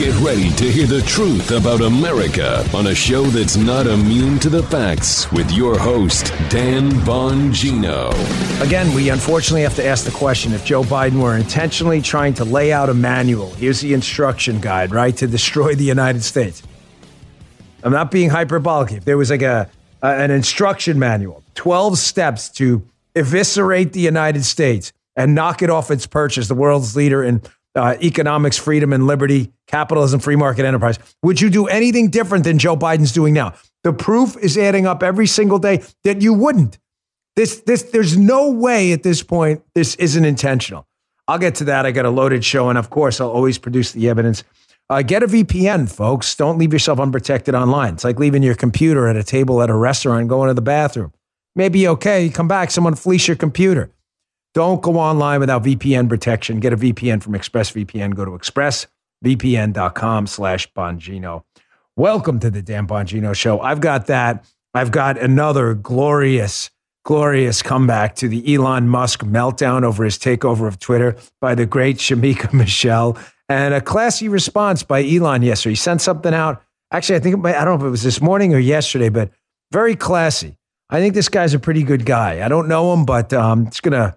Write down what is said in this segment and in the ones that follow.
Get ready to hear the truth about America on a show that's not immune to the facts with your host, Dan Bongino. Again, we unfortunately have to ask the question if Joe Biden were intentionally trying to lay out a manual, here's the instruction guide, right, to destroy the United States. I'm not being hyperbolic. If there was like a, a an instruction manual, 12 steps to eviscerate the United States and knock it off its perch as the world's leader in uh, economics, freedom, and liberty, capitalism, free market enterprise. Would you do anything different than Joe Biden's doing now? The proof is adding up every single day that you wouldn't. This, this, there's no way at this point this isn't intentional. I'll get to that. I got a loaded show, and of course, I'll always produce the evidence. Uh, get a VPN, folks. Don't leave yourself unprotected online. It's like leaving your computer at a table at a restaurant, going to the bathroom. Maybe okay, come back, someone fleece your computer. Don't go online without VPN protection. Get a VPN from ExpressVPN. Go to expressvpn.com slash Bongino. Welcome to the Dan Bongino Show. I've got that. I've got another glorious, glorious comeback to the Elon Musk meltdown over his takeover of Twitter by the great Shemeka Michelle and a classy response by Elon yesterday. He sent something out. Actually, I think, I don't know if it was this morning or yesterday, but very classy. I think this guy's a pretty good guy. I don't know him, but um, it's going to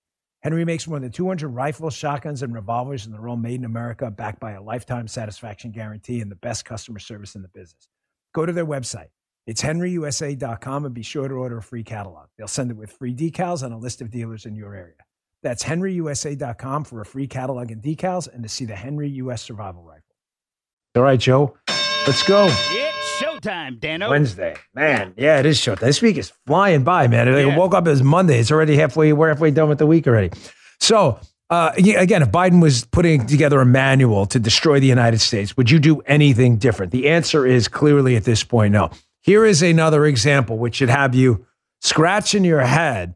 Henry makes more than 200 rifles, shotguns, and revolvers, in they're made in America, backed by a lifetime satisfaction guarantee and the best customer service in the business. Go to their website. It's henryusa.com and be sure to order a free catalog. They'll send it with free decals and a list of dealers in your area. That's henryusa.com for a free catalog and decals and to see the Henry U.S. Survival Rifle. All right, Joe, let's go. It's showtime, Dano. Wednesday. Man, yeah, it is showtime. This week is flying by, man. I Yeah. woke up, it was Monday. It's already halfway, we're halfway done with the week already. So, uh, again, if Biden was putting together a manual to destroy the United States, would you do anything different? The answer is clearly at this point, no. Here is another example which should have you scratching your head.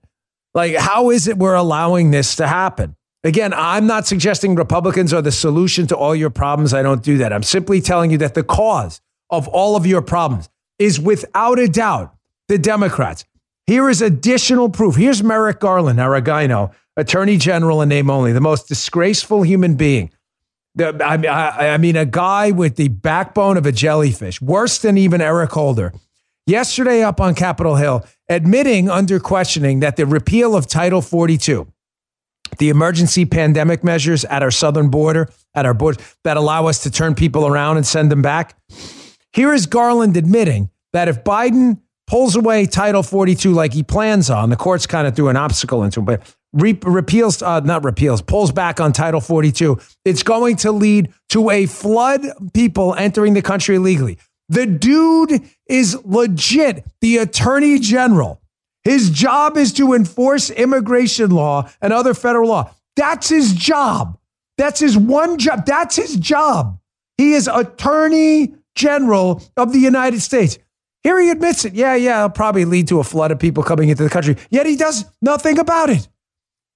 Like, how is it we're allowing this to happen? Again, I'm not suggesting Republicans are the solution to all your problems. I don't do that. I'm simply telling you that the cause of all of your problems is without a doubt the Democrats. Here is additional proof. Here's Merrick Garland, now, Attorney General in name only, the most disgraceful human being. I mean, a guy with the backbone of a jellyfish, worse than even Eric Holder. Yesterday, up on Capitol Hill, admitting under questioning that the repeal of Title 42, the emergency pandemic measures at our southern border, at our border that allow us to turn people around and send them back. Here is Garland admitting that if Biden pulls away Title 42 like he plans on, the courts kind of threw an obstacle into him, but re- repeals, uh, not repeals, pulls back on Title 42, it's going to lead to a flood people entering the country illegally. The dude is legit the attorney general. His job is to enforce immigration law and other federal law. That's his job. That's his one job. That's his job. He is attorney general of the United States. Here he admits it. Yeah, yeah, it'll probably lead to a flood of people coming into the country. Yet he does nothing about it.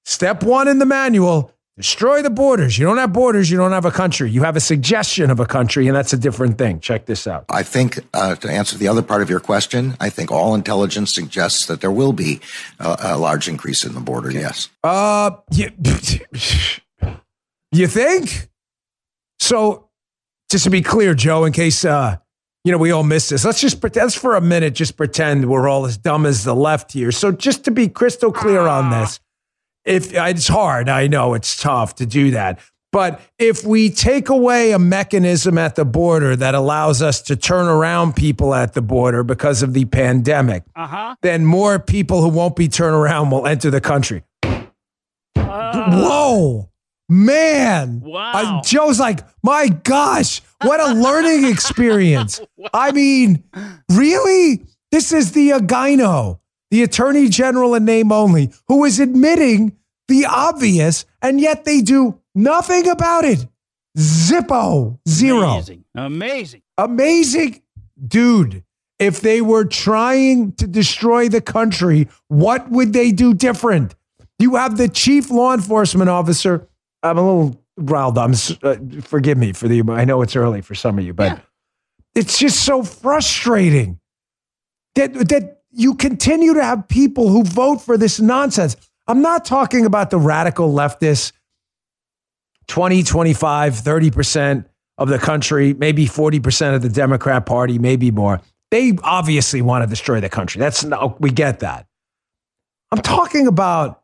Step one in the manual destroy the borders. You don't have borders, you don't have a country. You have a suggestion of a country, and that's a different thing. Check this out. I think uh, to answer the other part of your question, I think all intelligence suggests that there will be a, a large increase in the border. Yes. Uh, you, you think? So, just to be clear, Joe, in case uh, you know we all missed this, let's just pretend, let's for a minute just pretend we're all as dumb as the left here. So, just to be crystal clear on this, if it's hard, I know it's tough to do that, But if we take away a mechanism at the border that allows us to turn around people at the border because of the pandemic, Uh-huh. then more people who won't be turned around will enter the country. Whoa, man. Wow. Uh, Joe's like, my gosh, what a learning experience. I mean, really? This is the Agino, the attorney general in name only, who is admitting the obvious, and yet they do nothing about it. Zippo, zero. Amazing. Amazing. Amazing. Dude, if they were trying to destroy the country, what would they do different? You have the chief law enforcement officer. I'm a little riled up. Uh, forgive me for the, I know it's early for some of you, but Yeah. it's just so frustrating that, that you continue to have people who vote for this nonsense. I'm not talking about the radical leftists, 20, 25, 30% of the country, maybe 40% of the Democrat Party, maybe more. They obviously want to destroy the country. That's we get that. I'm talking about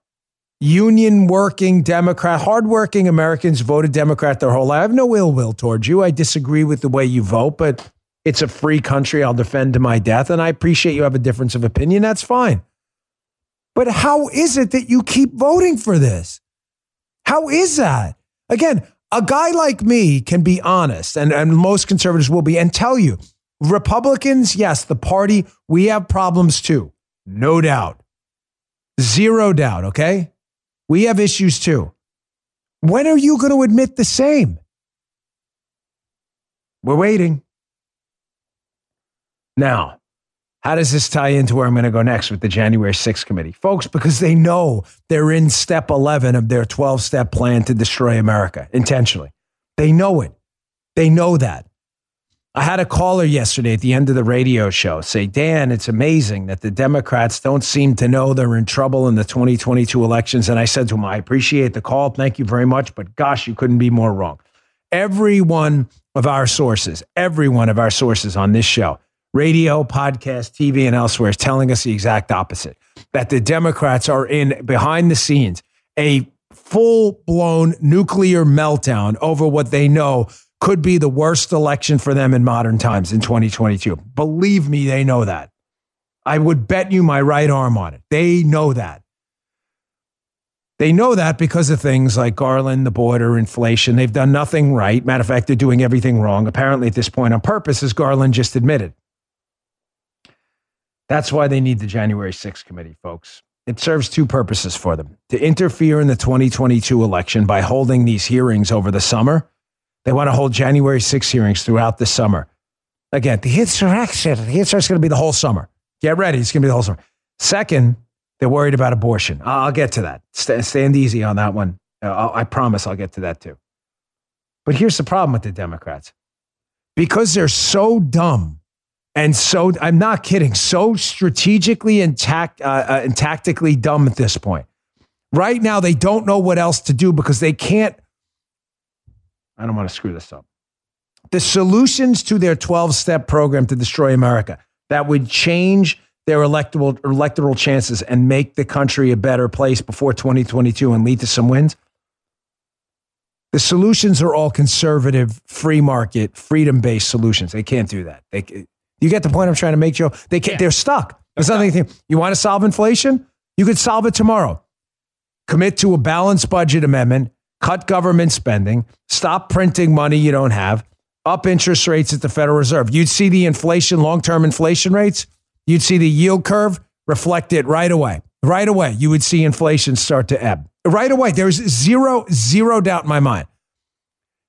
union working Democrat, hardworking Americans voted Democrat their whole life. I have no ill will towards you. I disagree with the way you vote, but it's a free country. I'll defend to my death. And I appreciate you have a difference of opinion. That's fine. But how is it that you keep voting for this? How is that? Again, a guy like me can be honest, and, and most conservatives will be, and tell you Republicans, yes, the party, we have problems too. No doubt. Zero doubt, okay? We have issues too. When are you going to admit the same? We're waiting. Now, how does this tie into where I'm going to go next with the January 6th committee? Folks, because they know they're in step 11 of their 12 step plan to destroy America intentionally. They know it. They know that. I had a caller yesterday at the end of the radio show say, Dan, it's amazing that the Democrats don't seem to know they're in trouble in the 2022 elections. And I said to him, I appreciate the call. Thank you very much. But gosh, you couldn't be more wrong. Every one of our sources, every one of our sources on this show, radio, podcast, TV, and elsewhere, is telling us the exact opposite that the Democrats are in behind the scenes a full blown nuclear meltdown over what they know could be the worst election for them in modern times in 2022. Believe me, they know that. I would bet you my right arm on it. They know that. They know that because of things like Garland, the border, inflation. They've done nothing right. Matter of fact, they're doing everything wrong, apparently at this point on purpose, as Garland just admitted. That's why they need the January 6th committee, folks. It serves two purposes for them to interfere in the 2022 election by holding these hearings over the summer. They want to hold January 6 hearings throughout the summer. Again, the insurrection, the insurrection is going to be the whole summer. Get ready, it's going to be the whole summer. Second, they're worried about abortion. I'll get to that. St- stand easy on that one. Uh, I'll- I promise I'll get to that too. But here's the problem with the Democrats because they're so dumb and so, I'm not kidding, so strategically and, tact, uh, uh, and tactically dumb at this point. Right now, they don't know what else to do because they can't. I don't want to screw this up. The solutions to their 12 step program to destroy America that would change their electoral, electoral chances and make the country a better place before 2022 and lead to some wins. The solutions are all conservative, free market, freedom based solutions. They can't do that. They, you get the point I'm trying to make, Joe? They can't, They're stuck. There's nothing. You want to solve inflation? You could solve it tomorrow. Commit to a balanced budget amendment, cut government spending, stop printing money you don't have, up interest rates at the Federal Reserve. You'd see the inflation, long term inflation rates, you'd see the yield curve reflect it right away. Right away, you would see inflation start to ebb. Right away, there's zero, zero doubt in my mind.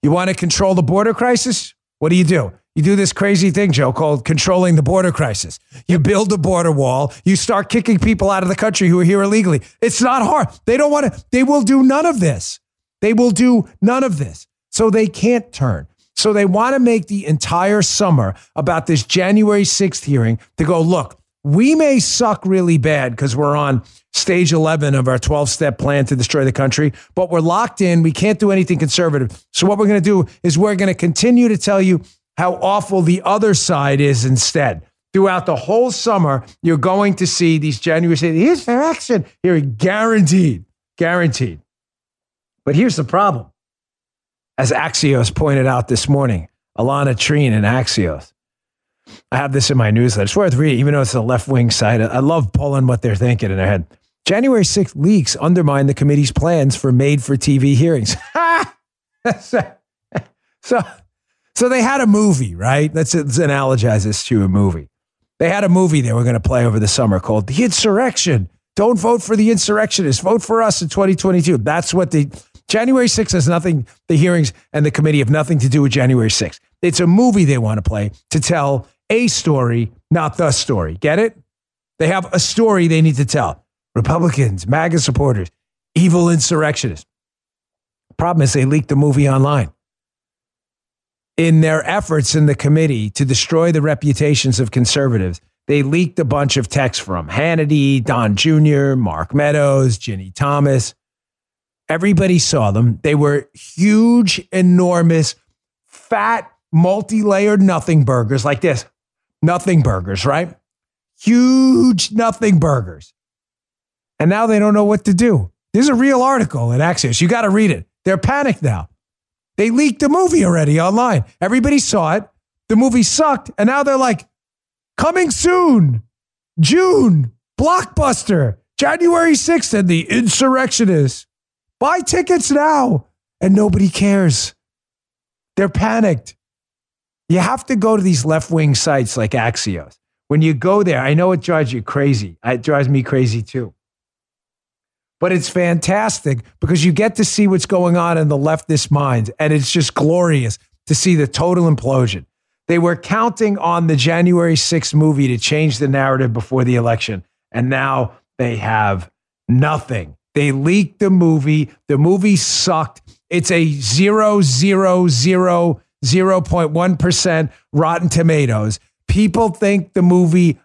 You want to control the border crisis? What do you do? You do this crazy thing, Joe, called controlling the border crisis. You build a border wall. You start kicking people out of the country who are here illegally. It's not hard. They don't want to, they will do none of this. They will do none of this. So they can't turn. So they want to make the entire summer about this January 6th hearing to go, look, we may suck really bad because we're on stage 11 of our 12 step plan to destroy the country, but we're locked in. We can't do anything conservative. So what we're going to do is we're going to continue to tell you how awful the other side is instead. Throughout the whole summer, you're going to see these January 6th insurrection here, guaranteed, guaranteed. But here's the problem. as Axios pointed out this morning. Alayna Treene in Axios. I have this in my newsletter. It's worth reading, even though it's a left wing site. I love pulling what they're thinking in their head. January 6th leaks undermine the committee's plans for made for TV hearings. so, so, they had a movie, right? Let's, let's analogize this to a movie. They had a movie they were going to play over the summer called The Insurrection. Don't vote for the insurrectionists. Vote for us in 2022. That's what the January 6th has nothing, the hearings and the committee have nothing to do with January 6th. It's a movie they want to play to tell a story, not the story. Get it? They have a story they need to tell. Republicans, MAGA supporters, evil insurrectionists. Problem is, they leaked the movie online. In their efforts in the committee to destroy the reputations of conservatives, they leaked a bunch of texts from Hannity, Don Jr., Mark Meadows, Ginni Thomas. Everybody saw them. They were huge, enormous, fat, multi layered nothing burgers like this. Nothing burgers, right? Huge nothing burgers. And now they don't know what to do. There's a real article in Axios. You got to read it. They're panicked now. They leaked the movie already online. Everybody saw it. The movie sucked. And now they're like, coming soon, June, blockbuster, January 6th, and the insurrectionists. Buy tickets now. And nobody cares. They're panicked. You have to go to these left wing sites like Axios. When you go there, I know it drives you crazy. It drives me crazy too. But it's fantastic because you get to see what's going on in the leftist minds. And it's just glorious to see the total implosion. They were counting on the January 6th movie to change the narrative before the election. And now they have nothing. They leaked the movie. The movie sucked. It's a zero, zero, zero, 0.1% Rotten Tomatoes. People think the movie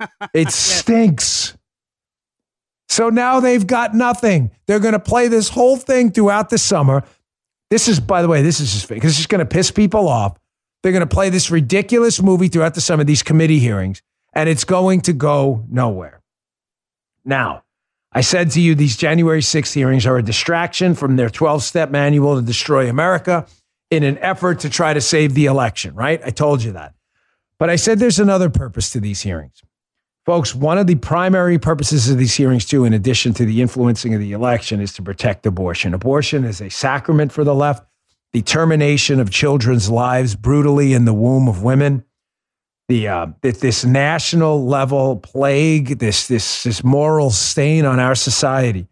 it stinks. So now they've got nothing. They're going to play this whole thing throughout the summer. This is, by the way, this is just fake. This is going to piss people off. They're going to play this ridiculous movie throughout the summer, these committee hearings, and it's going to go nowhere. Now, I said to you, these January 6th hearings are a distraction from their 12 step manual to destroy America in an effort to try to save the election, right? I told you that. But I said there's another purpose to these hearings. Folks, one of the primary purposes of these hearings, too, in addition to the influencing of the election, is to protect abortion. Abortion is a sacrament for the left, the termination of children's lives brutally in the womb of women. The, uh, this national level plague, this, this, this moral stain on our society,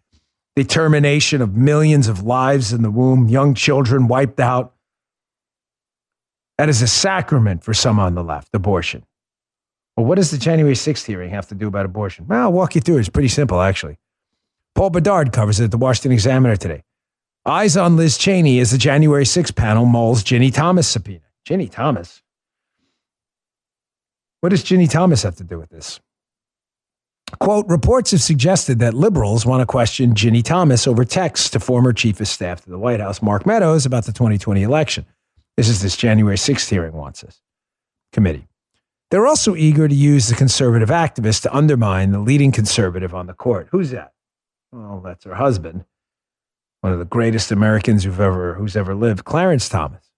the termination of millions of lives in the womb, young children wiped out. That is a sacrament for some on the left, abortion. Well, what does the January 6th hearing have to do about abortion? Well, I'll walk you through it. It's pretty simple, actually. Paul Bedard covers it at the Washington Examiner today. Eyes on Liz Cheney as the January 6th panel mulls Ginni Thomas subpoena. Ginni Thomas? What does Ginni Thomas have to do with this? Quote, reports have suggested that liberals want to question Ginni Thomas over texts to former chief of staff to the White House, Mark Meadows, about the 2020 election. This is this January 6th hearing wants this committee. They're also eager to use the conservative activist to undermine the leading conservative on the court. Who's that? Well, that's her husband, one of the greatest Americans who've ever who's ever lived, Clarence Thomas.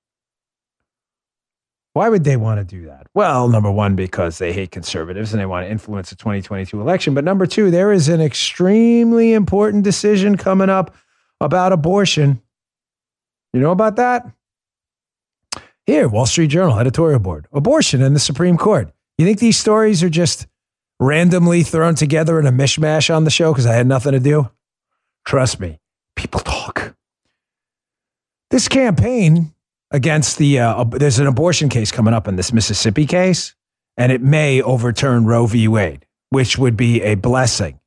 Why would they want to do that? Well, number one, because they hate conservatives and they want to influence the 2022 election. But number two, there is an extremely important decision coming up about abortion. You know about that? Here, Wall Street Journal editorial board abortion and the Supreme Court. You think these stories are just randomly thrown together in a mishmash on the show because I had nothing to do? Trust me, people talk. This campaign against the, uh, there's an abortion case coming up in this Mississippi case, and it may overturn Roe v. Wade, which would be a blessing.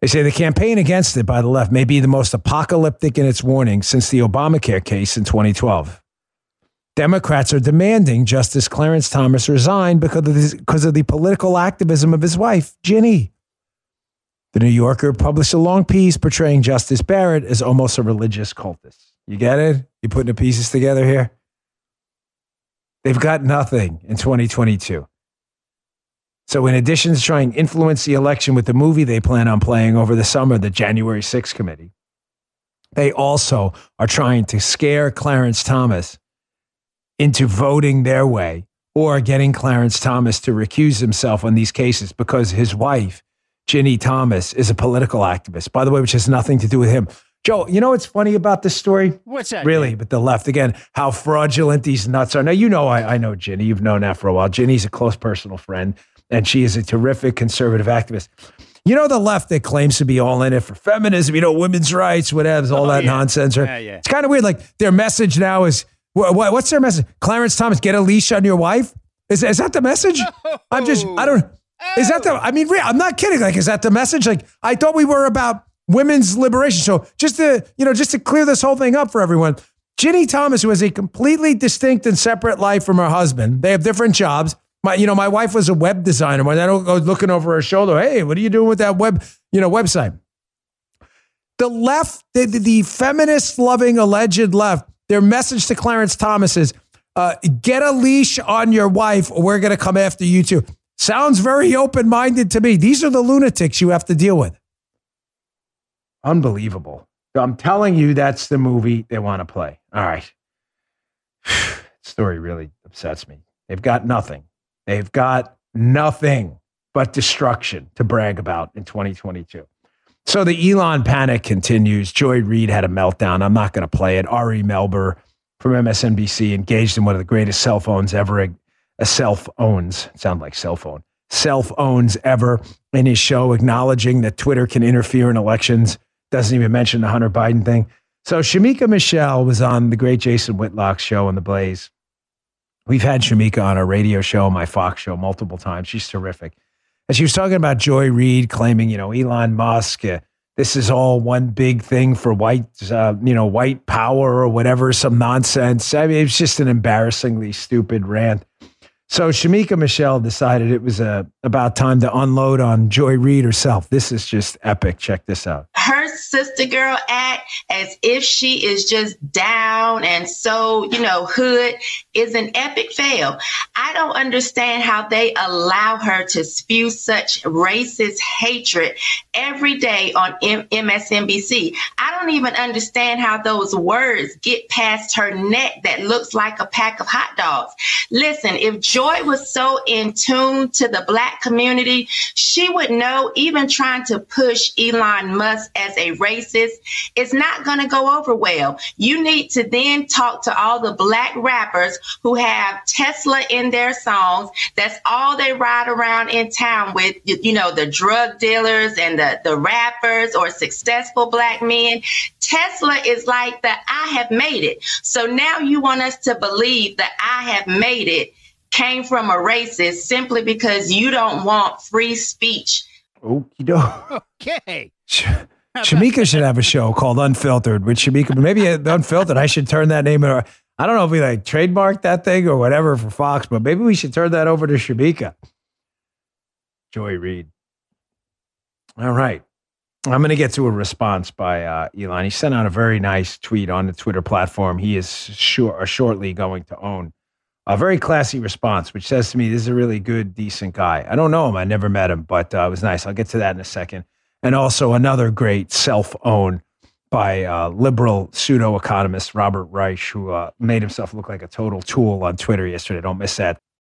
They say the campaign against it by the left may be the most apocalyptic in its warning since the Obamacare case in 2012. Democrats are demanding Justice Clarence Thomas resign because of, this, because of the political activism of his wife, Ginni. The New Yorker published a long piece portraying Justice Barrett as almost a religious cultist. You get it? You putting the pieces together here? They've got nothing in 2022. So, in addition to trying to influence the election with the movie they plan on playing over the summer, the January 6th committee, they also are trying to scare Clarence Thomas into voting their way or getting Clarence Thomas to recuse himself on these cases because his wife, Ginni Thomas, is a political activist, by the way, which has nothing to do with him. Joe, you know what's funny about this story? What's that? Really, man? but the left again, how fraudulent these nuts are. Now you know I, I know Ginni. You've known that for a while. Ginni's a close personal friend, and she is a terrific conservative activist. You know the left that claims to be all in it for feminism, you know, women's rights, whatever, all Oh, that yeah. nonsense. Or, Yeah, yeah. It's kind of weird. Like their message now is, wha- wha- what's their message? Clarence Thomas, get a leash on your wife. Is is that the message? I'm just, I don't. Is that oh. the? I mean, I'm not kidding. Like, is that the message? Like, I thought we were about women's liberation. So just to, you know, just to clear this whole thing up for everyone, Ginni Thomas, who has a completely distinct and separate life from her husband, they have different jobs. My, you know, my wife was a web designer. When I don't go looking over her shoulder, hey, what are you doing with that web, you know, website? The left, the, the, feminist loving alleged left, their message to Clarence Thomas is uh, get a leash on your wife or we're going to come after you too. Sounds very open minded to me. These are the lunatics you have to deal with. Unbelievable. I'm telling you, that's the movie they want to play. All right. Story really upsets me. They've got nothing. They've got nothing but destruction to brag about in 2022. So the Elon panic continues. Joy Reid had a meltdown. I'm not going to play it. Ari Melber from MSNBC engaged in one of the greatest cell phones ever. A self owns, sound like cell phone, self owns ever in his show, acknowledging that Twitter can interfere in elections. Doesn't even mention the Hunter Biden thing. So Shemeka Michelle was on the great Jason Whitlock show on The Blaze. We've had Shemeka on our radio show, my Fox show, multiple times. She's terrific. And she was talking about Joy Reid claiming, you know, Elon Musk, uh, this is all one big thing for white, uh, you know, white power or whatever, some nonsense. I mean, it's just an embarrassingly stupid rant. So Shemeka Michelle decided it was uh, about time to unload on Joy Reid herself. This is just epic. Check this out. her sister girl act as if she is just down and so, you know, hood is an epic fail. I don't understand how they allow her to spew such racist hatred every day on M- MSNBC. I don't even understand how those words get past her neck that looks like a pack of hot dogs. Listen, if Joy was so in tune to the black community, she would know even trying to push Elon Musk as a racist is not going to go over well. You need to then talk to all the black rappers who have Tesla in their songs. That's all they ride around in town with, you you know, the drug dealers and the, the rappers or successful black men. Tesla is like the I have made it. So now you want us to believe that I have made it came from a racist simply because you don't want free speech. Okie doke. Okay. Sh- Shemeka should have a show called Unfiltered with Shemeka, but maybe uh, Unfiltered. I should turn that name. Or I don't know if we like trademark that thing or whatever for Fox, but maybe we should turn that over to Shemeka. Joy Reid. All right. I'm going to get to a response by uh, Elon. He sent out a very nice tweet on the Twitter platform. He is sure, shortly going to own a very classy response, which says to me, this is a really good, decent guy. I don't know him. I never met him, but uh, it was nice. I'll get to that in a second. And also another great self own by uh, liberal pseudo economist Robert Reich, who uh, made himself look like a total tool on Twitter yesterday. Don't miss that.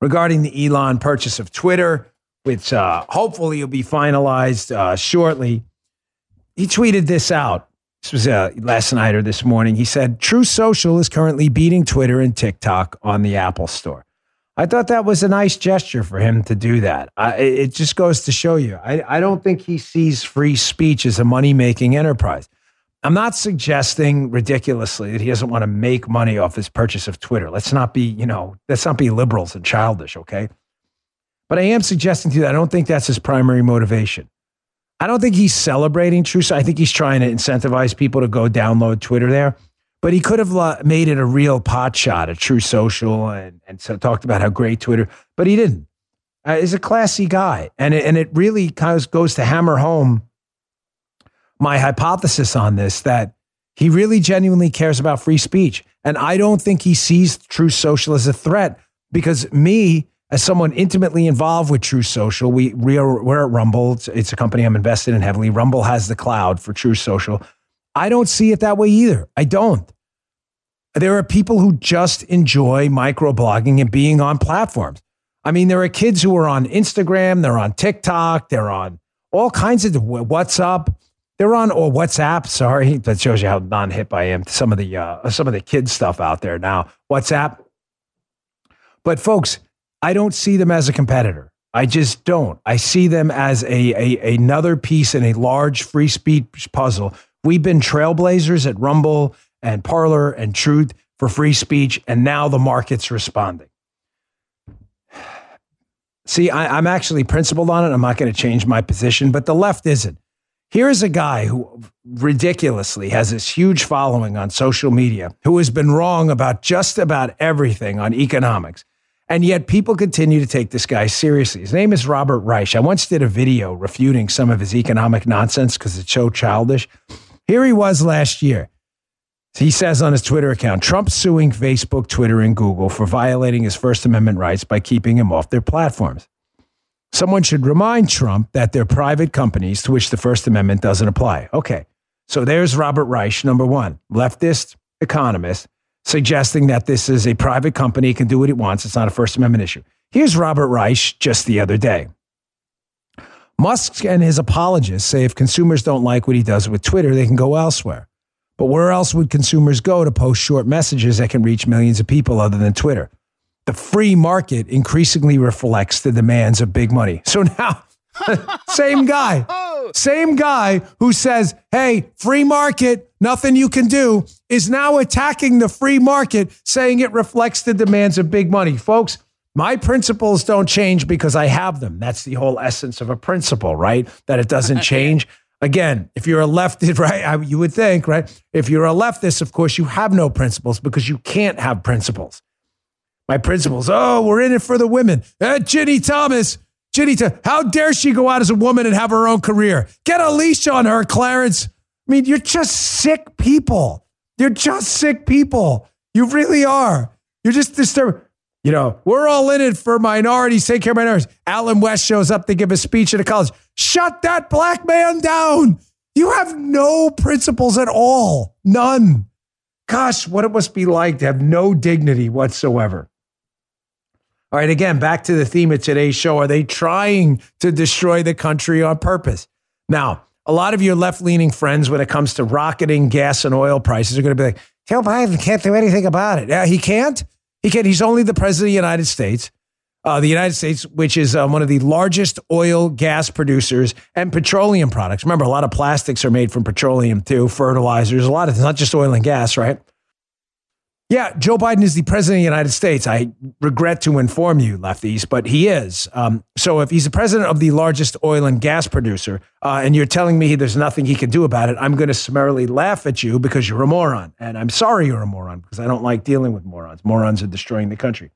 Regarding the Elon purchase of Twitter, which uh, hopefully will be finalized uh, shortly. He tweeted this out. This was uh, last night or this morning. He said, Truth Social is currently beating Twitter and TikTok on the Apple Store. I thought that was a nice gesture for him to do that. I, it just goes to show you. I, I don't think he sees free speech as a money making enterprise. I'm not suggesting ridiculously that he doesn't want to make money off his purchase of Twitter. Let's not be, you know, let's not be liberals and childish, okay? But I am suggesting to you that I don't think that's his primary motivation. I don't think he's celebrating Truth. I think he's trying to incentivize people to go download Twitter there. But he could have made it a real pot shot at Truth Social and, and so talked about how great Twitter, but he didn't. Uh, he's a classy guy. And it, and it really kind of goes to hammer home my hypothesis on this that he really genuinely cares about free speech. And I don't think he sees Truth Social as a threat because me, as someone intimately involved with Truth Social, we, we are, we're at Rumble. It's, it's a company I'm invested in heavily. Rumble has the cloud for Truth Social. I don't see it that way either. I don't. There are people who just enjoy microblogging and being on platforms. I mean, there are kids who are on Instagram, they're on TikTok, they're on all kinds of WhatsApp. They're on or WhatsApp. Sorry, that shows you how non-hip I am to some of the uh, some of the kids stuff out there now. WhatsApp. But folks, I don't see them as a competitor. I just don't. I see them as a, a another piece in a large free speech puzzle. We've been trailblazers at Rumble and Parler and Truth for free speech, and now the market's responding. See, I, am actually principled on it. I'm not going to change my position, but the left isn't. Here's a guy who ridiculously has this huge following on social media who has been wrong about just about everything on economics. And yet people continue to take this guy seriously. His name is Robert Reich. I once did a video refuting some of his economic nonsense because it's so childish. Here he was last year. He says on his Twitter account Trump suing Facebook, Twitter, and Google for violating his First Amendment rights by keeping him off their platforms. Someone should remind Trump that they're private companies to which the First Amendment doesn't apply. Okay. So there's Robert Reich, number one, leftist economist, suggesting that this is a private company, can do what it wants. It's not a First Amendment issue. Here's Robert Reich just the other day. Musk and his apologists say if consumers don't like what he does with Twitter, they can go elsewhere. But where else would consumers go to post short messages that can reach millions of people other than Twitter? The free market increasingly reflects the demands of big money. So now, same guy, same guy who says, hey, free market, nothing you can do, is now attacking the free market, saying it reflects the demands of big money. Folks, my principles don't change because I have them. That's the whole essence of a principle, right? That it doesn't change. Again, if you're a leftist, right, you would think, right? If you're a leftist, of course, you have no principles because you can't have principles my principles. Oh, we're in it for the women. Uh, Ginni Thomas, Ginni, how dare she go out as a woman and have her own career? Get a leash on her, Clarence. I mean, you're just sick people. You're just sick people. You really are. You're just disturbed. You know, we're all in it for minorities, take care of minorities. Allen West shows up to give a speech at a college. Shut that black man down. You have no principles at all. None. Gosh, what it must be like to have no dignity whatsoever. All right, again, back to the theme of today's show. Are they trying to destroy the country on purpose? Now, a lot of your left leaning friends, when it comes to rocketing gas and oil prices, are going to be like, Joe Biden can't do anything about it. Yeah, he can't. He can't. He's only the president of the United States. Uh, the United States, which is um, one of the largest oil, gas producers and petroleum products. Remember, a lot of plastics are made from petroleum too, fertilizers, a lot of, it's not just oil and gas, right? Yeah, Joe Biden is the president of the United States. I regret to inform you, lefties, but he is. Um, so if he's the president of the largest oil and gas producer, uh, and you're telling me there's nothing he can do about it, I'm going to summarily laugh at you because you're a moron. And I'm sorry you're a moron because I don't like dealing with morons. Morons are destroying the country.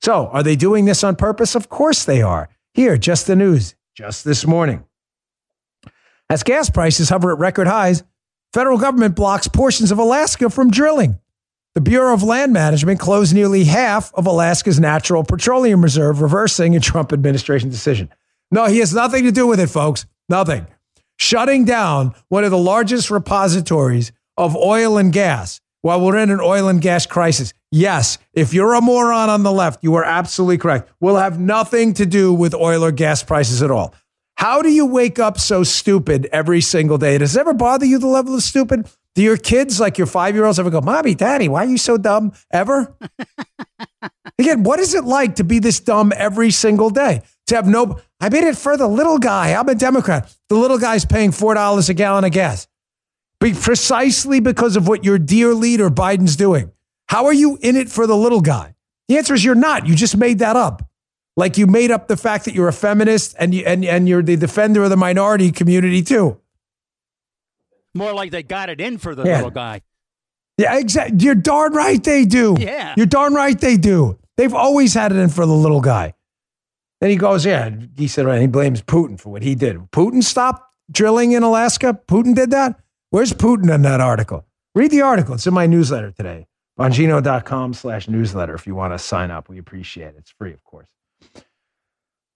So are they doing this on purpose? Of course they are. Here, just the news, just this morning. As gas prices hover at record highs, federal government blocks portions of Alaska from drilling. The Bureau of Land Management closed nearly half of Alaska's natural petroleum reserve, reversing a Trump administration decision. No, he has nothing to do with it, folks. Nothing. Shutting down one of the largest repositories of oil and gas while we're in an oil and gas crisis. Yes, if you're a moron on the left, you are absolutely correct. We'll have nothing to do with oil or gas prices at all. How do you wake up so stupid every single day? Does it ever bother you the level of stupid? Do your kids, like your five year olds, ever go, Mommy, Daddy, why are you so dumb ever? Again, what is it like to be this dumb every single day? To have no, I made it for the little guy. I'm a Democrat. The little guy's paying $4 a gallon of gas. Be precisely because of what your dear leader Biden's doing. How are you in it for the little guy? The answer is you're not. You just made that up. Like you made up the fact that you're a feminist and you and, and you're the defender of the minority community too. More like they got it in for the Yeah. little guy. Yeah, exactly. You're darn right they do. Yeah. You're darn right they do. They've always had it in for the little guy. Then he goes, yeah, he said, right, he blames Putin for what he did. Putin stopped drilling in Alaska? Putin did that? Where's Putin in that article? Read the article. It's in my newsletter today. Bongino.com slash newsletter if you want to sign up. We appreciate it. It's free, of course.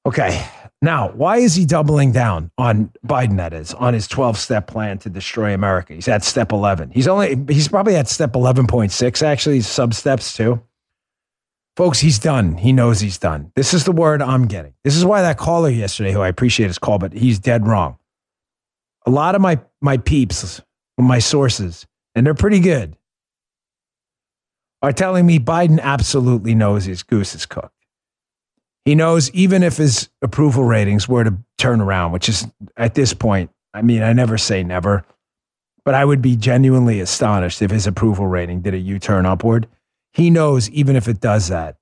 Okay. Now, why is he doubling down on Biden, that is, on his 12 step plan to destroy America? He's at step 11. He's only, he's probably at step 11.6, actually, sub steps too. Folks, he's done. He knows he's done. This is the word I'm getting. This is why that caller yesterday, who I appreciate his call, but he's dead wrong. A lot of my, my peeps, my sources, and they're pretty good, are telling me Biden absolutely knows his goose is cooked. He knows even if his approval ratings were to turn around, which is at this point, I mean, I never say never, but I would be genuinely astonished if his approval rating did a U turn upward. He knows even if it does that,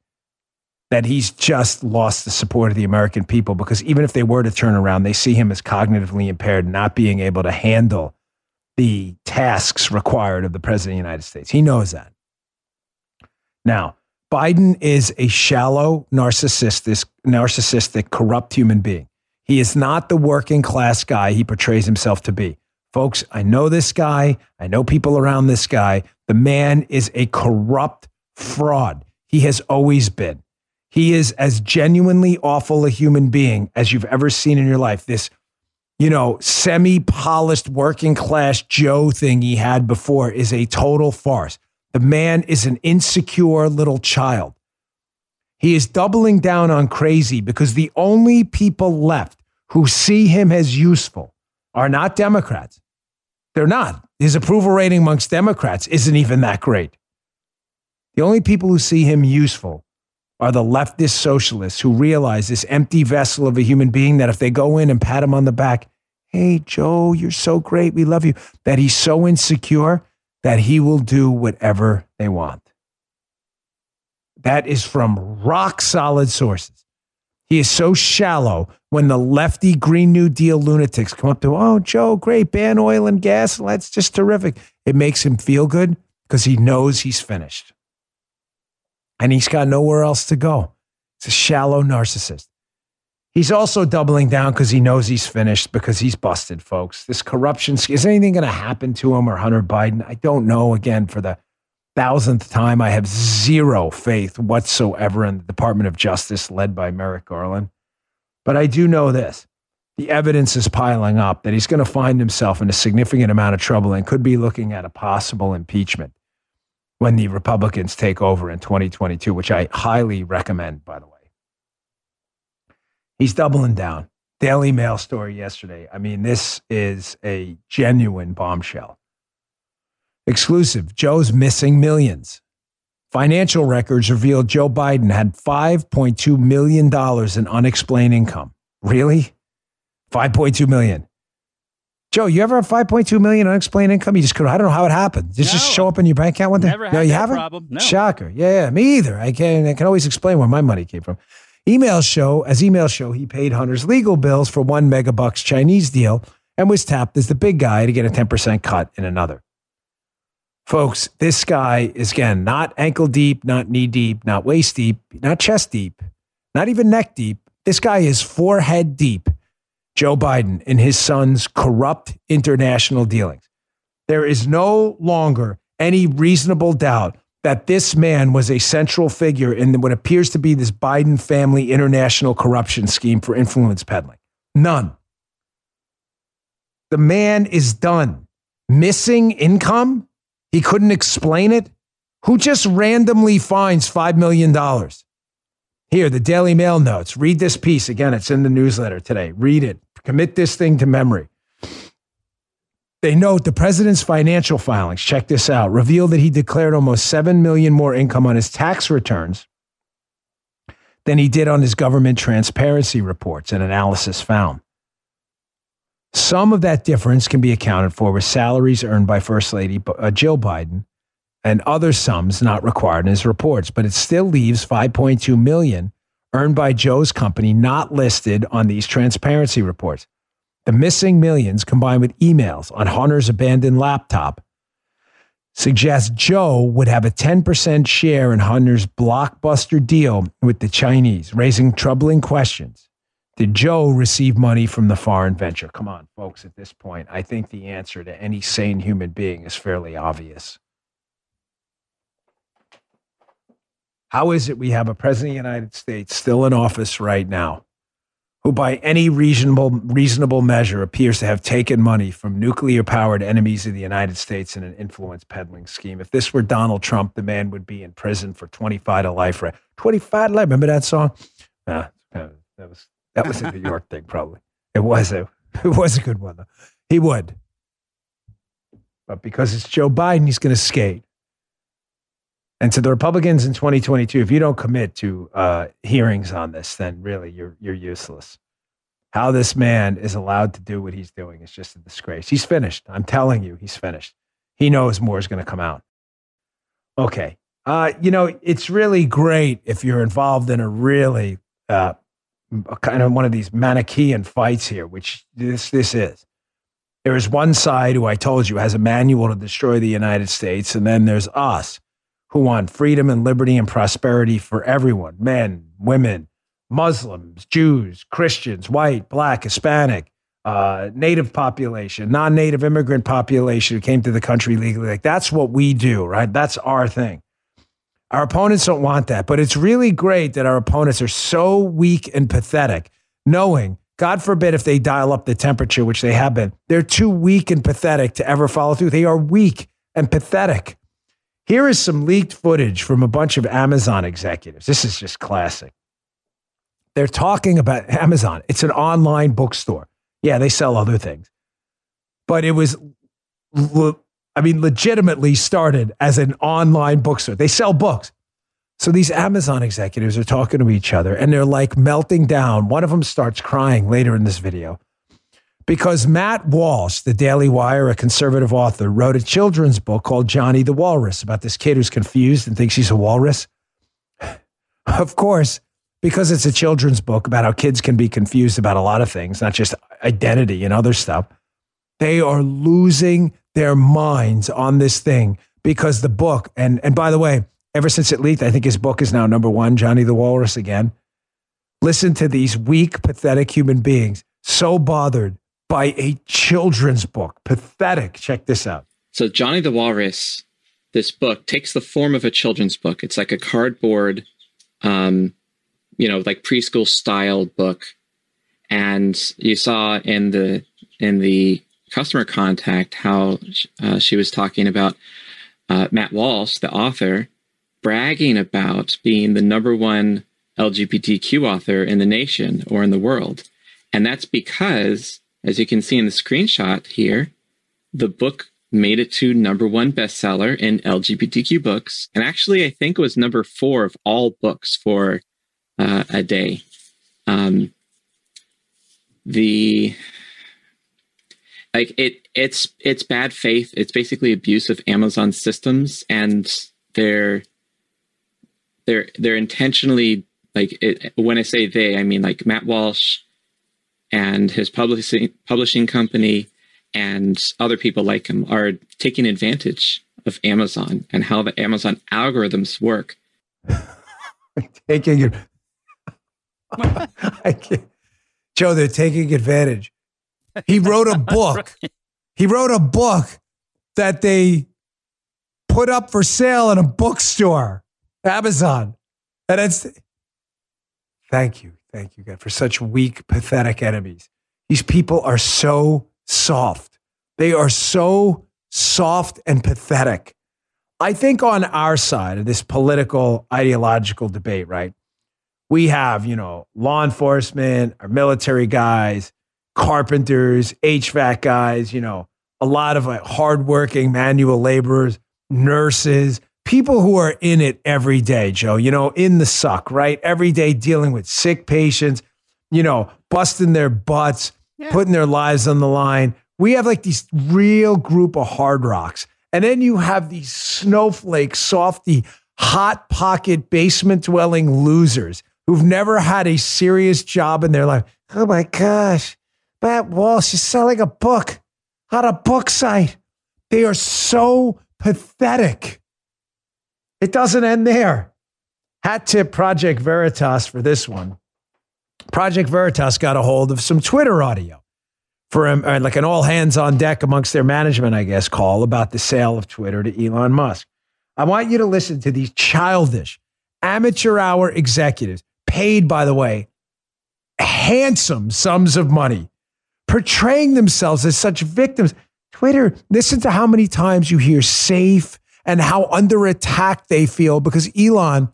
that he's just lost the support of the American people because even if they were to turn around, they see him as cognitively impaired, not being able to handle the tasks required of the president of the United States. He knows that. Now, Biden is a shallow, narcissistic, narcissistic, corrupt human being. He is not the working class guy he portrays himself to be. Folks, I know this guy. I know people around this guy. The man is a corrupt fraud. He has always been. He is as genuinely awful a human being as you've ever seen in your life. This, you know, semi polished working class Joe thing he had before is a total farce. The man is an insecure little child. He is doubling down on crazy because the only people left who see him as useful are not Democrats. They're not. His approval rating amongst Democrats isn't even that great. The only people who see him useful are the leftist socialists who realize this empty vessel of a human being that if they go in and pat him on the back, hey, Joe, you're so great. We love you, that he's so insecure that he will do whatever they want. That is from rock solid sources. He is so shallow when the lefty Green New Deal lunatics come up to, oh, Joe, great, ban oil and gas. That's just terrific. It makes him feel good because he knows he's finished. And he's got nowhere else to go. It's a shallow narcissist. He's also doubling down because he knows he's finished because he's busted, folks. This corruption, is anything going to happen to him or Hunter Biden? I don't know. Again, for the thousandth time, I have zero faith whatsoever in the Department of Justice led by Merrick Garland. But I do know this the evidence is piling up that he's going to find himself in a significant amount of trouble and could be looking at a possible impeachment when the Republicans take over in 2022, which I highly recommend, by the way. He's doubling down. Daily Mail story yesterday. I mean, this is a genuine bombshell. Exclusive Joe's missing millions. Financial records reveal Joe Biden had $5.2 million in unexplained income. Really? 5.2 million. Joe, you ever have 5.2 million unexplained income? You just could, I don't know how it happened. Did it just No. show up in your bank account one day? Never no, you haven't? problem. No. Shocker. Yeah, yeah, me either. I can, I can always explain where my money came from. Emails show, as emails show, he paid Hunter's legal bills for one megabucks Chinese deal and was tapped as the big guy to get a 10% cut in another. Folks, this guy is again not ankle deep, not knee deep, not waist deep, not chest deep, not even neck deep. This guy is forehead deep. Joe Biden in his son's corrupt international dealings. There is no longer any reasonable doubt that this man was a central figure in what appears to be this Biden family international corruption scheme for influence peddling. None. The man is done. Missing income? He couldn't explain it? Who just randomly finds $5 million? Here, the Daily Mail notes. Read this piece. Again, it's in the newsletter today. Read it. Commit this thing to memory. They note the president's financial filings, check this out, revealed that he declared almost 7 million more income on his tax returns than he did on his government transparency reports, an analysis found. Some of that difference can be accounted for with salaries earned by First Lady uh, Jill Biden and other sums not required in his reports, but it still leaves 5.2 million earned by Joe's company not listed on these transparency reports. The missing millions combined with emails on Hunter's abandoned laptop suggests Joe would have a 10% share in Hunter's blockbuster deal with the Chinese, raising troubling questions. Did Joe receive money from the foreign venture? Come on, folks, at this point, I think the answer to any sane human being is fairly obvious. How is it we have a president of the United States still in office right now who, by any reasonable, reasonable measure, appears to have taken money from nuclear powered enemies of the United States in an influence peddling scheme? If this were Donald Trump, the man would be in prison for 25 to life. Right? 25 to life. Remember that song? Uh, that was that was a New York thing, probably. It was a it was a good one though. He would. But because it's Joe Biden, he's going to skate. And to the Republicans in 2022, if you don't commit to uh, hearings on this, then really you're you're useless. How this man is allowed to do what he's doing is just a disgrace. He's finished. I'm telling you, he's finished. He knows more is going to come out. Okay. Uh, you know, it's really great if you're involved in a really uh, kind of one of these Manichaean fights here, which this this is. There is one side who I told you has a manual to destroy the United States, and then there's us who want freedom and liberty and prosperity for everyone men, women, Muslims, Jews, Christians, white, black, Hispanic, uh, native population, non native immigrant population who came to the country legally. Like that's what we do, right? That's our thing. Our opponents don't want that, but it's really great that our opponents are so weak and pathetic, knowing, God forbid, if they dial up the temperature, which they have been, they're too weak and pathetic to ever follow through. They are weak and pathetic. Here is some leaked footage from a bunch of Amazon executives. This is just classic. They're talking about Amazon. It's an online bookstore. Yeah, they sell other things. But it was, I mean, legitimately started as an online bookstore. They sell books. So these Amazon executives are talking to each other and they're like melting down. One of them starts crying later in this video because Matt Walsh, the Daily Wire, a conservative author, wrote a children's book called Johnny the Walrus about this kid who's confused and thinks he's a walrus. of course, because it's a children's book about how kids can be confused about a lot of things, not just identity and other stuff, they are losing their minds on this thing because the book, and, and by the way, ever since it leaked, I think his book is now number one, Johnny the Walrus again. Listen to these weak, pathetic human beings so bothered by a children's book. Pathetic. Check this out. So, Johnny the Walrus, this book takes the form of a children's book. It's like a cardboard, um, you know, like preschool style book. And you saw in the in the customer contact how uh, she was talking about uh, Matt Walsh, the author, bragging about being the number one LGBTQ author in the nation or in the world. And that's because as you can see in the screenshot here, the book made it to number one bestseller in LGBTQ books. And actually, I think it was number four of all books for uh, a day. Um, the like it it's it's bad faith it's basically abuse of amazon systems and they're they're they're intentionally like it, when i say they i mean like matt walsh and his publishing publishing company and other people like him are taking advantage of Amazon and how the Amazon algorithms work. taking it. I can't. Joe, they're taking advantage. He wrote a book. He wrote a book that they put up for sale in a bookstore, Amazon. And it's, thank you. Thank you, God, for such weak, pathetic enemies. These people are so soft. They are so soft and pathetic. I think on our side of this political, ideological debate, right? We have, you know, law enforcement, our military guys, carpenters, HVAC guys, you know, a lot of hardworking manual laborers, nurses, people who are in it every day, Joe, you know, in the suck, right? Every day dealing with sick patients, you know, busting their butts, yeah. putting their lives on the line. We have like these real group of hard rocks. And then you have these snowflake, softy, hot pocket basement dwelling losers who've never had a serious job in their life. Oh my gosh, Matt Walsh is selling a book on a book site. They are so pathetic. It doesn't end there. Hat tip Project Veritas for this one. Project Veritas got a hold of some Twitter audio for uh, like an all hands on deck amongst their management, I guess, call about the sale of Twitter to Elon Musk. I want you to listen to these childish, amateur hour executives, paid, by the way, handsome sums of money, portraying themselves as such victims. Twitter, listen to how many times you hear safe and how under attack they feel because Elon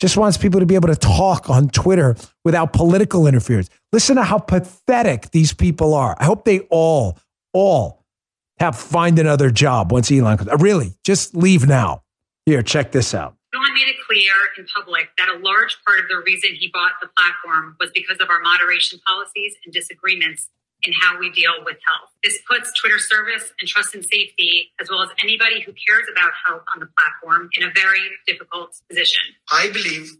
just wants people to be able to talk on Twitter without political interference. Listen to how pathetic these people are. I hope they all, all have find another job once Elon comes. Really, just leave now. Here, check this out. Elon made it clear in public that a large part of the reason he bought the platform was because of our moderation policies and disagreements in how we deal with health. This puts Twitter service and trust and safety, as well as anybody who cares about health on the platform, in a very difficult position. I believe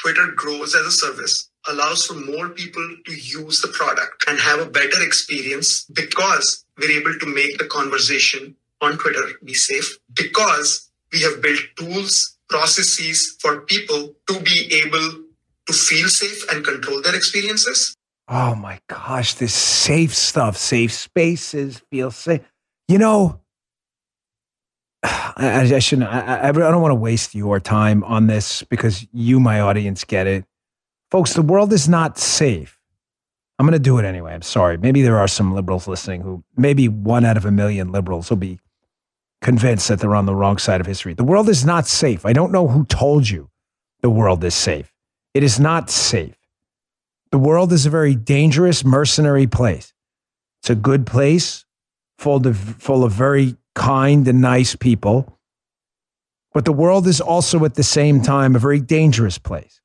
Twitter grows as a service, allows for more people to use the product and have a better experience because we're able to make the conversation on Twitter be safe, because we have built tools, processes for people to be able to feel safe and control their experiences. Oh my gosh, this safe stuff, safe spaces, feel safe. You know, I, I shouldn't, I, I don't want to waste your time on this because you, my audience, get it. Folks, the world is not safe. I'm going to do it anyway. I'm sorry. Maybe there are some liberals listening who, maybe one out of a million liberals will be convinced that they're on the wrong side of history. The world is not safe. I don't know who told you the world is safe. It is not safe. The world is a very dangerous, mercenary place. It's a good place, full of, full of very kind and nice people. But the world is also at the same time a very dangerous place,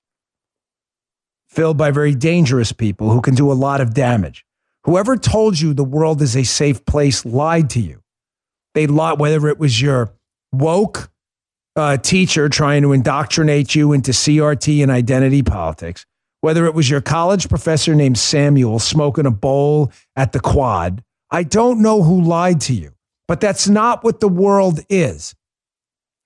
filled by very dangerous people who can do a lot of damage. Whoever told you the world is a safe place lied to you. They lied, whether it was your woke uh, teacher trying to indoctrinate you into CRT and identity politics whether it was your college professor named Samuel smoking a bowl at the quad. I don't know who lied to you, but that's not what the world is.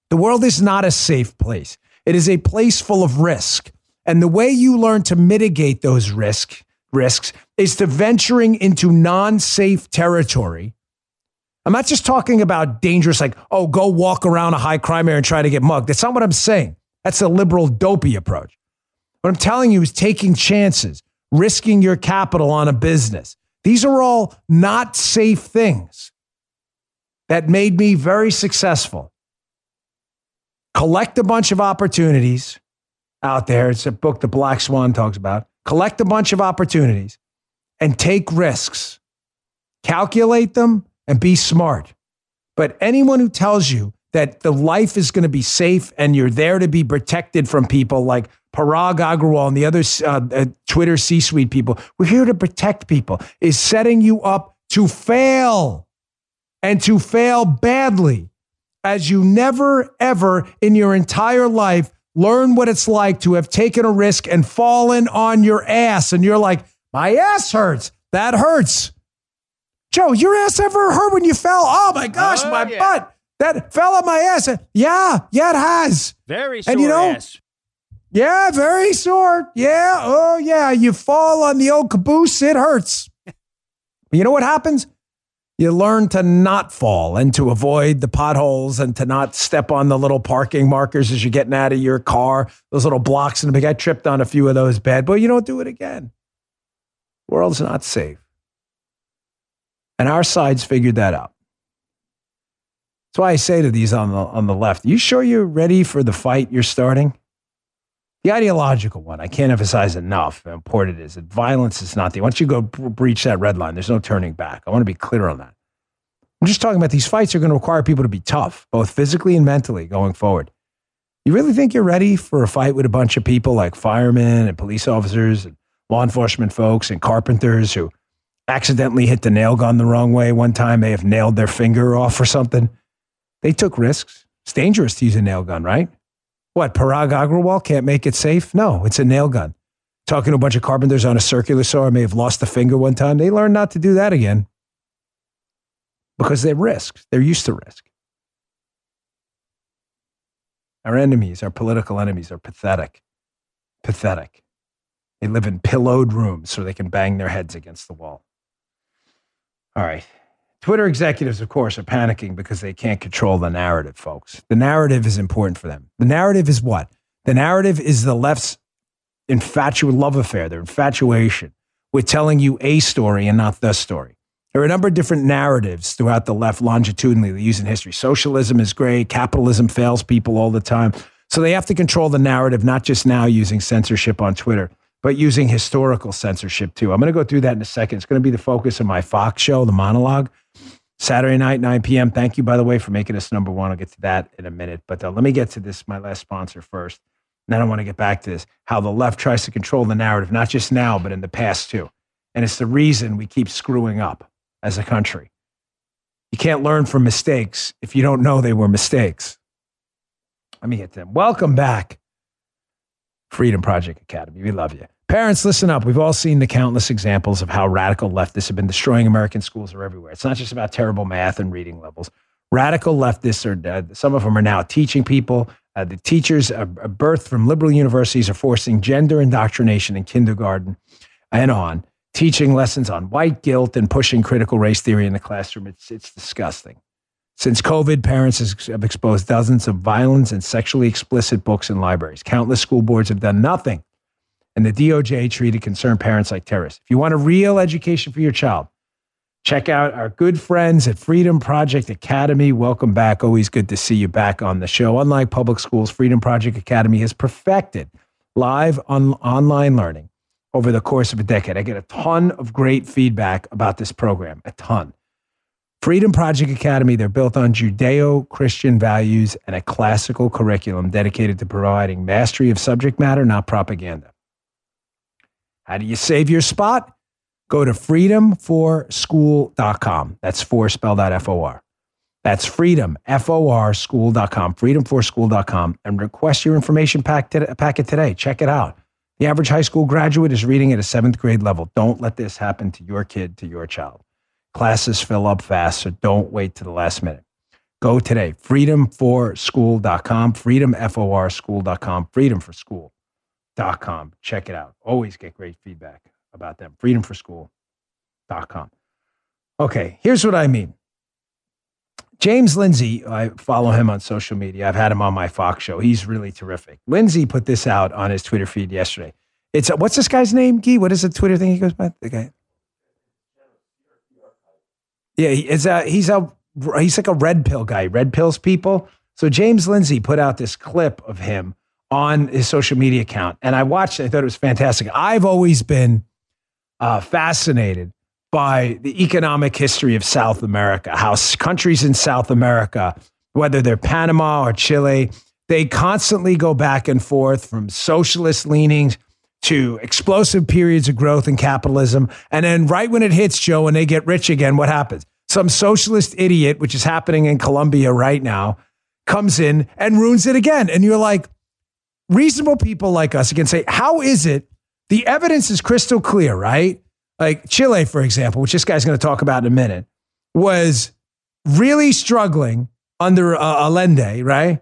The world is not a safe place. It is a place full of risk. And the way you learn to mitigate those risk, risks is to venturing into non safe territory. I'm not just talking about dangerous, like, oh, go walk around a high crime area and try to get mugged. That's not what I'm saying. That's a liberal, dopey approach. What I'm telling you is taking chances, risking your capital on a business. These are all not safe things that made me very successful. Collect a bunch of opportunities out there. It's a book the Black Swan talks about. Collect a bunch of opportunities and take risks. Calculate them and be smart. But anyone who tells you that the life is going to be safe and you're there to be protected from people like Parag Agrawal and the other uh, uh, Twitter C suite people, we're here to protect people, is setting you up to fail and to fail badly as you never, ever in your entire life learn what it's like to have taken a risk and fallen on your ass. And you're like, my ass hurts. That hurts. Joe, your ass ever hurt when you fell? Oh my gosh, my yeah. butt. That fell on my ass. Yeah, yeah, it has. Very sore and you know, ass. Yeah, very sore. Yeah. Oh, yeah. You fall on the old caboose, it hurts. you know what happens? You learn to not fall and to avoid the potholes and to not step on the little parking markers as you're getting out of your car. Those little blocks in the big. I tripped on a few of those bad, but you don't do it again. World's not safe. And our side's figured that out. That's why I say to these on the on the left, you sure you're ready for the fight you're starting? The ideological one, I can't emphasize enough how important it is that violence is not the, once you go breach that red line, there's no turning back. I want to be clear on that. I'm just talking about these fights are going to require people to be tough, both physically and mentally going forward. You really think you're ready for a fight with a bunch of people like firemen and police officers and law enforcement folks and carpenters who accidentally hit the nail gun the wrong way one time, may have nailed their finger off or something? They took risks. It's dangerous to use a nail gun, right? What, Parag Agrawal can't make it safe? No, it's a nail gun. talking to a bunch of carpenters on a circular saw. I may have lost a finger one time. They learn not to do that again because they risk. They're used to risk. Our enemies, our political enemies, are pathetic. Pathetic. They live in pillowed rooms so they can bang their heads against the wall. All right. Twitter executives, of course, are panicking because they can't control the narrative, folks. The narrative is important for them. The narrative is what? The narrative is the left's infatuated love affair, their infatuation with telling you a story and not the story. There are a number of different narratives throughout the left longitudinally they use in history. Socialism is great, capitalism fails people all the time. So they have to control the narrative, not just now using censorship on Twitter, but using historical censorship too. I'm going to go through that in a second. It's going to be the focus of my Fox show, the monologue. Saturday night, 9 p.m. Thank you, by the way, for making us number one. I'll get to that in a minute. But uh, let me get to this, my last sponsor first. And then I want to get back to this how the left tries to control the narrative, not just now, but in the past too. And it's the reason we keep screwing up as a country. You can't learn from mistakes if you don't know they were mistakes. Let me hit them. Welcome back, Freedom Project Academy. We love you. Parents, listen up. We've all seen the countless examples of how radical leftists have been destroying American schools are everywhere. It's not just about terrible math and reading levels. Radical leftists are, uh, some of them are now teaching people. Uh, the teachers, uh, birthed from liberal universities, are forcing gender indoctrination in kindergarten and on teaching lessons on white guilt and pushing critical race theory in the classroom. It's, it's disgusting. Since COVID, parents have exposed dozens of violence and sexually explicit books in libraries. Countless school boards have done nothing. And the DOJ treated concerned parents like terrorists. If you want a real education for your child, check out our good friends at Freedom Project Academy. Welcome back. Always good to see you back on the show. Unlike public schools, Freedom Project Academy has perfected live on, online learning over the course of a decade. I get a ton of great feedback about this program, a ton. Freedom Project Academy, they're built on Judeo Christian values and a classical curriculum dedicated to providing mastery of subject matter, not propaganda. How do you save your spot? Go to freedomforschool.com. That's for spelled out F O R. That's freedom, F O R school.com, freedomforschool.com, and request your information packet today. Check it out. The average high school graduate is reading at a seventh grade level. Don't let this happen to your kid, to your child. Classes fill up fast, so don't wait to the last minute. Go today, freedomforschool.com, freedomforschool.com, freedomforschool.com. Check it out. Always get great feedback about them. freedomforschool.com. Okay, here's what I mean. James Lindsay, I follow him on social media. I've had him on my Fox show. He's really terrific. Lindsay put this out on his Twitter feed yesterday. It's a, what's this guy's name, Guy? What is the Twitter thing he goes by? The guy. Yeah, it's a, he's a he's like a red pill guy, red pills people. So James Lindsay put out this clip of him on his social media account, and I watched. it. I thought it was fantastic. I've always been uh, fascinated by the economic history of South America, how countries in South America, whether they're Panama or Chile, they constantly go back and forth from socialist leanings to explosive periods of growth and capitalism. And then right when it hits, Joe, and they get rich again, what happens? Some socialist idiot, which is happening in Colombia right now, comes in and ruins it again. And you're like, reasonable people like us can say, how is it? The evidence is crystal clear, right? like Chile, for example, which this guy's going to talk about in a minute, was really struggling under uh, Allende, right?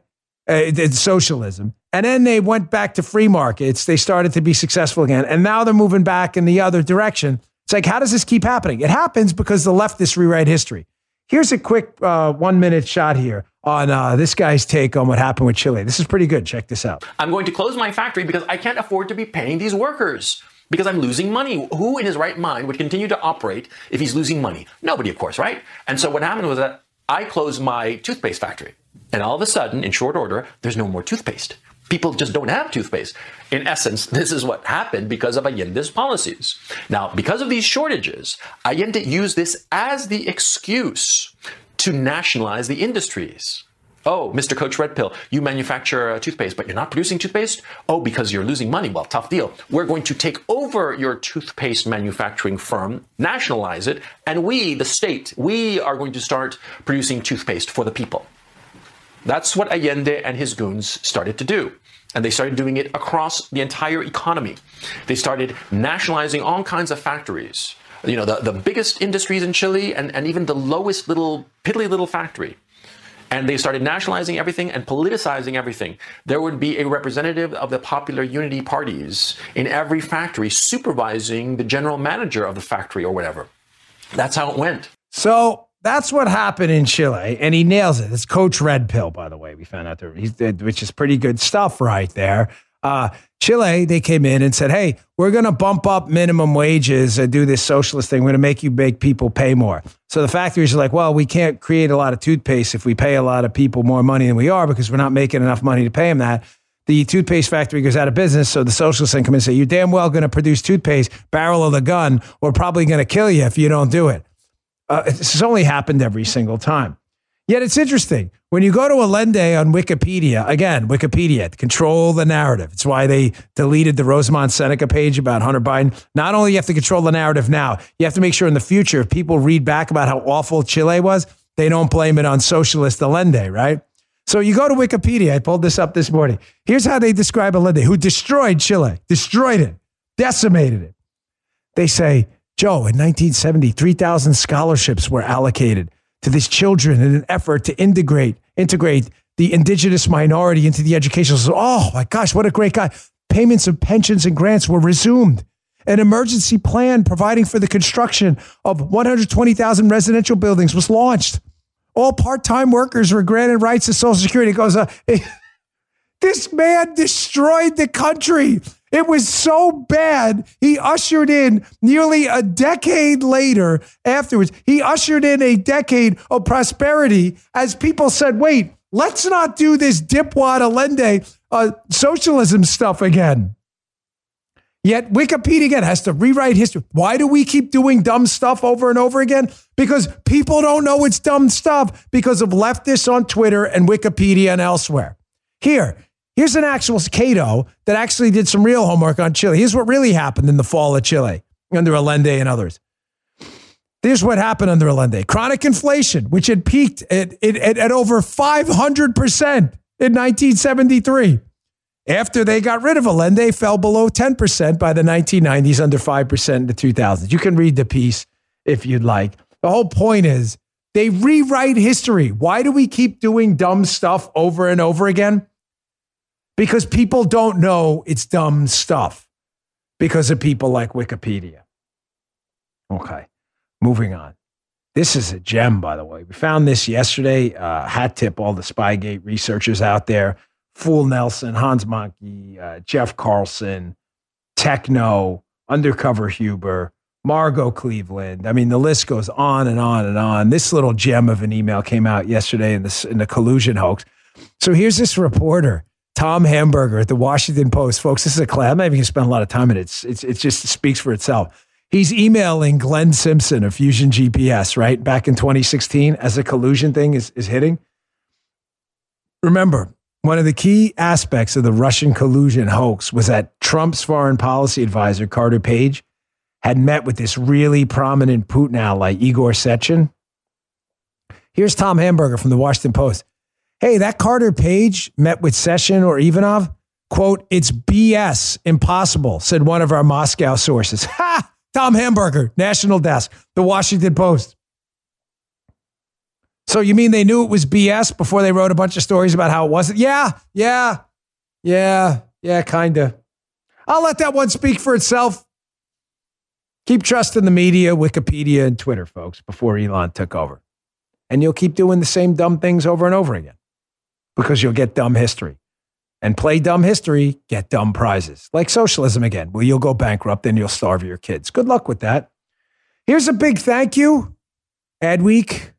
Uh, socialism. And then they went back to free markets. They started to be successful again. And now they're moving back in the other direction. It's like, how does this keep happening? It happens because the leftists rewrite history. Here's a quick uh, one minute shot here on uh, this guy's take on what happened with Chile. This is pretty good. Check this out. I'm going to close my factory because I can't afford to be paying these workers because I'm losing money. Who in his right mind would continue to operate if he's losing money? Nobody, of course, right? And so what happened was that I closed my toothpaste factory. And all of a sudden, in short order, there's no more toothpaste. People just don't have toothpaste. In essence, this is what happened because of Allende's policies. Now, because of these shortages, Allende used this as the excuse to nationalize the industries. Oh, Mr. Coach Red Pill, you manufacture uh, toothpaste, but you're not producing toothpaste? Oh, because you're losing money. Well, tough deal. We're going to take over your toothpaste manufacturing firm, nationalize it, and we, the state, we are going to start producing toothpaste for the people. That's what Allende and his goons started to do. And they started doing it across the entire economy. They started nationalizing all kinds of factories. You know, the, the biggest industries in Chile and, and even the lowest little, piddly little factory and they started nationalizing everything and politicizing everything. There would be a representative of the popular unity parties in every factory supervising the general manager of the factory or whatever. That's how it went. So that's what happened in Chile, and he nails it. It's Coach Red Pill, by the way. We found out there, he's, which is pretty good stuff right there. Uh, Chile, they came in and said, "Hey, we're going to bump up minimum wages and do this socialist thing. We're going to make you make people pay more." So the factories are like, "Well, we can't create a lot of toothpaste if we pay a lot of people more money than we are because we're not making enough money to pay them that." The toothpaste factory goes out of business, so the socialists then come in and say, "You're damn well going to produce toothpaste, barrel of the gun. We're probably going to kill you if you don't do it." Uh, has only happened every single time. Yet it's interesting. When you go to Allende on Wikipedia, again, Wikipedia, control the narrative. It's why they deleted the Rosemont Seneca page about Hunter Biden. Not only you have to control the narrative now, you have to make sure in the future, if people read back about how awful Chile was, they don't blame it on socialist Allende, right? So you go to Wikipedia. I pulled this up this morning. Here's how they describe Allende, who destroyed Chile, destroyed it, decimated it. They say, Joe, in 1970, 3,000 scholarships were allocated to these children in an effort to integrate integrate the indigenous minority into the education system. Oh my gosh, what a great guy. Payments of pensions and grants were resumed. An emergency plan providing for the construction of 120,000 residential buildings was launched. All part-time workers were granted rights to Social Security. It goes, uh, this man destroyed the country. It was so bad. He ushered in nearly a decade later afterwards. He ushered in a decade of prosperity as people said, wait, let's not do this dipwad Allende uh, socialism stuff again. Yet Wikipedia again has to rewrite history. Why do we keep doing dumb stuff over and over again? Because people don't know it's dumb stuff because of leftists on Twitter and Wikipedia and elsewhere. Here, Here's an actual Cato that actually did some real homework on Chile. Here's what really happened in the fall of Chile under Allende and others. Here's what happened under Allende chronic inflation, which had peaked at, at, at over 500% in 1973. After they got rid of Allende, fell below 10% by the 1990s, under 5% in the 2000s. You can read the piece if you'd like. The whole point is they rewrite history. Why do we keep doing dumb stuff over and over again? Because people don't know it's dumb stuff because of people like Wikipedia. Okay, moving on. This is a gem, by the way. We found this yesterday. Uh, hat tip all the Spygate researchers out there Fool Nelson, Hans Mahncke, uh, Jeff Carlson, Techno, Undercover Huber, Margot Cleveland. I mean, the list goes on and on and on. This little gem of an email came out yesterday in, this, in the collusion hoax. So here's this reporter Tom Hamburger at the Washington Post, folks. This is a class. I'm not even going to spend a lot of time in it. It's, it's, it just speaks for itself. He's emailing Glenn Simpson of Fusion GPS, right? Back in 2016 as a collusion thing is, is hitting. Remember, one of the key aspects of the Russian collusion hoax was that Trump's foreign policy advisor, Carter Page, had met with this really prominent Putin ally, Igor Sechin. Here's Tom Hamburger from the Washington Post. Hey, that Carter Page met with Sechin or Ivanov. Quote, it's BS, impossible, said one of our Moscow sources. Ha! Tom Hamburger, National Desk, The Washington Post. So you mean they knew it was BS before they wrote a bunch of stories about how it wasn't? Yeah, yeah, yeah, yeah, kind of. I'll let that one speak for itself. Keep trusting the media, Wikipedia, and Twitter, folks, before Elon took over. And you'll keep doing the same dumb things over and over again because you'll get dumb history. And play dumb history, get dumb prizes. Like socialism again, where you'll go bankrupt and you'll starve your kids. Good luck with that. Here's a big thank you. Adweek,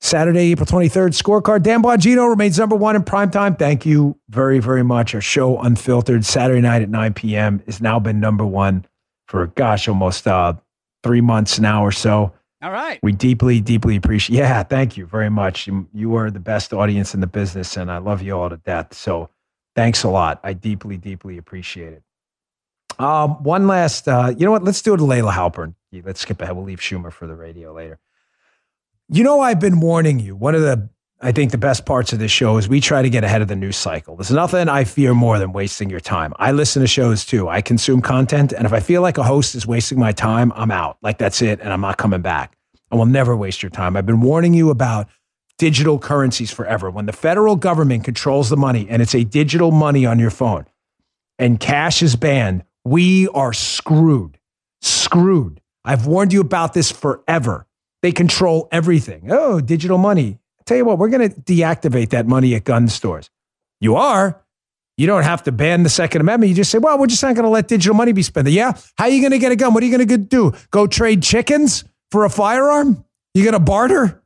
Saturday, April 23rd, scorecard. Dan Bongino remains number one in prime time. Thank you very, very much. Our show, Unfiltered, Saturday night at 9 p.m., has now been number one for, gosh, almost uh, three months now or so. All right. We deeply, deeply appreciate. Yeah, thank you very much. You, you are the best audience in the business, and I love you all to death. So, thanks a lot. I deeply, deeply appreciate it. Um, one last, uh, you know what? Let's do it to Layah Heilpern. Let's skip ahead. We'll leave Schumer for the radio later. You know, I've been warning you. One of the I think the best parts of this show is we try to get ahead of the news cycle. There's nothing I fear more than wasting your time. I listen to shows too. I consume content. And if I feel like a host is wasting my time, I'm out. Like that's it. And I'm not coming back. I will never waste your time. I've been warning you about digital currencies forever. When the federal government controls the money and it's a digital money on your phone and cash is banned, we are screwed. Screwed. I've warned you about this forever. They control everything. Oh, digital money. Tell you what, we're going to deactivate that money at gun stores. You are. You don't have to ban the Second Amendment. You just say, well, we're just not going to let digital money be spent. Yeah. How are you going to get a gun? What are you going to do? Go trade chickens for a firearm? You going to barter?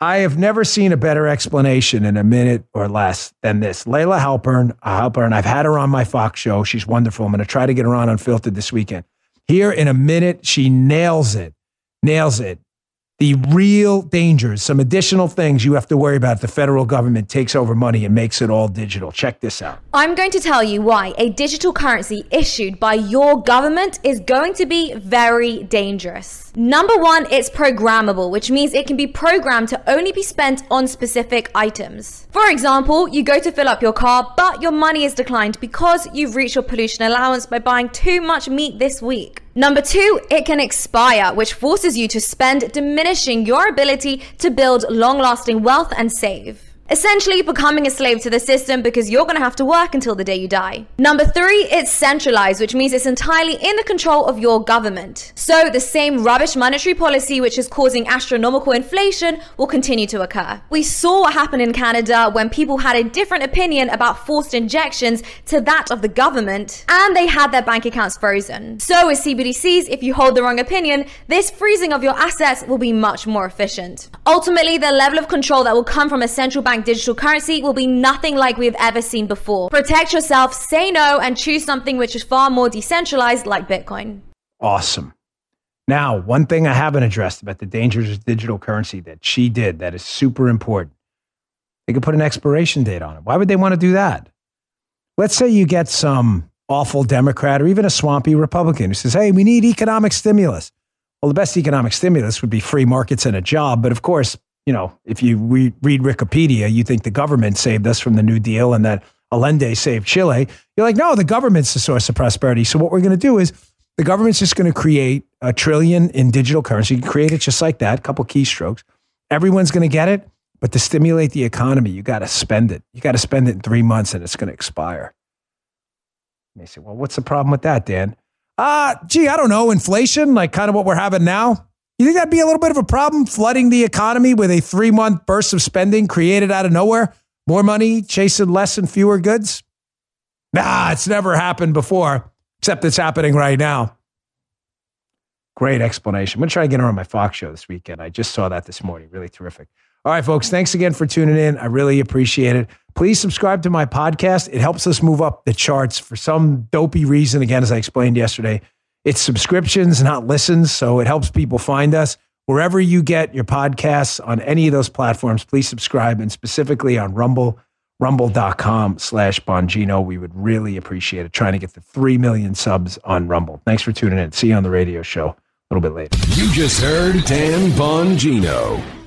I have never seen a better explanation in a minute or less than this. Layah Heilpern, uh, Heilpern, I've had her on my Fox show. She's wonderful. I'm going to try to get her on Unfiltered this weekend. Here in a minute, she nails it. Nails it the real dangers, some additional things you have to worry about if the federal government takes over money and makes it all digital. Check this out. I'm going to tell you why a digital currency issued by your government is going to be very dangerous. Number one, it's programmable, which means it can be programmed to only be spent on specific items. For example, you go to fill up your car, but your money is declined because you've reached your pollution allowance by buying too much meat this week. Number two, it can expire, which forces you to spend, diminishing your ability to build long lasting wealth and save essentially becoming a slave to the system because you're going to have to work until the day you die. Number three, it's centralized, which means it's entirely in the control of your government. So the same rubbish monetary policy, which is causing astronomical inflation, will continue to occur. We saw what happened in Canada when people had a different opinion about forced injections to that of the government, and they had their bank accounts frozen. So with CBDCs, if you hold the wrong opinion, this freezing of your assets will be much more efficient. Ultimately, the level of control that will come from a central bank digital currency will be nothing like we've ever seen before. Protect yourself, say no, and choose something which is far more decentralized like Bitcoin. Awesome. Now, one thing I haven't addressed about the dangers of digital currency that she did that is super important. They could put an expiration date on it. Why would they want to do that? Let's say you get some awful Democrat or even a swampy Republican who says, hey, we need economic stimulus. Well, the best economic stimulus would be free markets and a job. But of course, you know, if you re- read Wikipedia, you think the government saved us from the New Deal and that Allende saved Chile. You're like, no, the government's the source of prosperity. So what we're going to do is the government's just going to create a trillion in digital currency. You create it just like that, a couple keystrokes. Everyone's going to get it, but to stimulate the economy, you got to spend it. You got to spend it in three months, and it's going to expire. And they say, well, what's the problem with that, Dan? Uh, gee, I don't know, inflation, like kind of what we're having now. You think that'd be a little bit of a problem, flooding the economy with a three month burst of spending created out of nowhere? More money, chasing less and fewer goods? Nah, it's never happened before, except it's happening right now. Great explanation. I'm going to try to get her on my Fox show this weekend. I just saw that this morning. Really terrific. All right, folks, thanks again for tuning in. I really appreciate it. Please subscribe to my podcast. It helps us move up the charts for some dopey reason. Again, as I explained yesterday, it's subscriptions, not listens. So it helps people find us. Wherever you get your podcasts on any of those platforms, please subscribe and specifically on Rumble, rumble.com slash Bongino. We would really appreciate it. Trying to get the 3 million subs on Rumble. Thanks for tuning in. See you on the radio show a little bit later. You just heard Dan Bongino.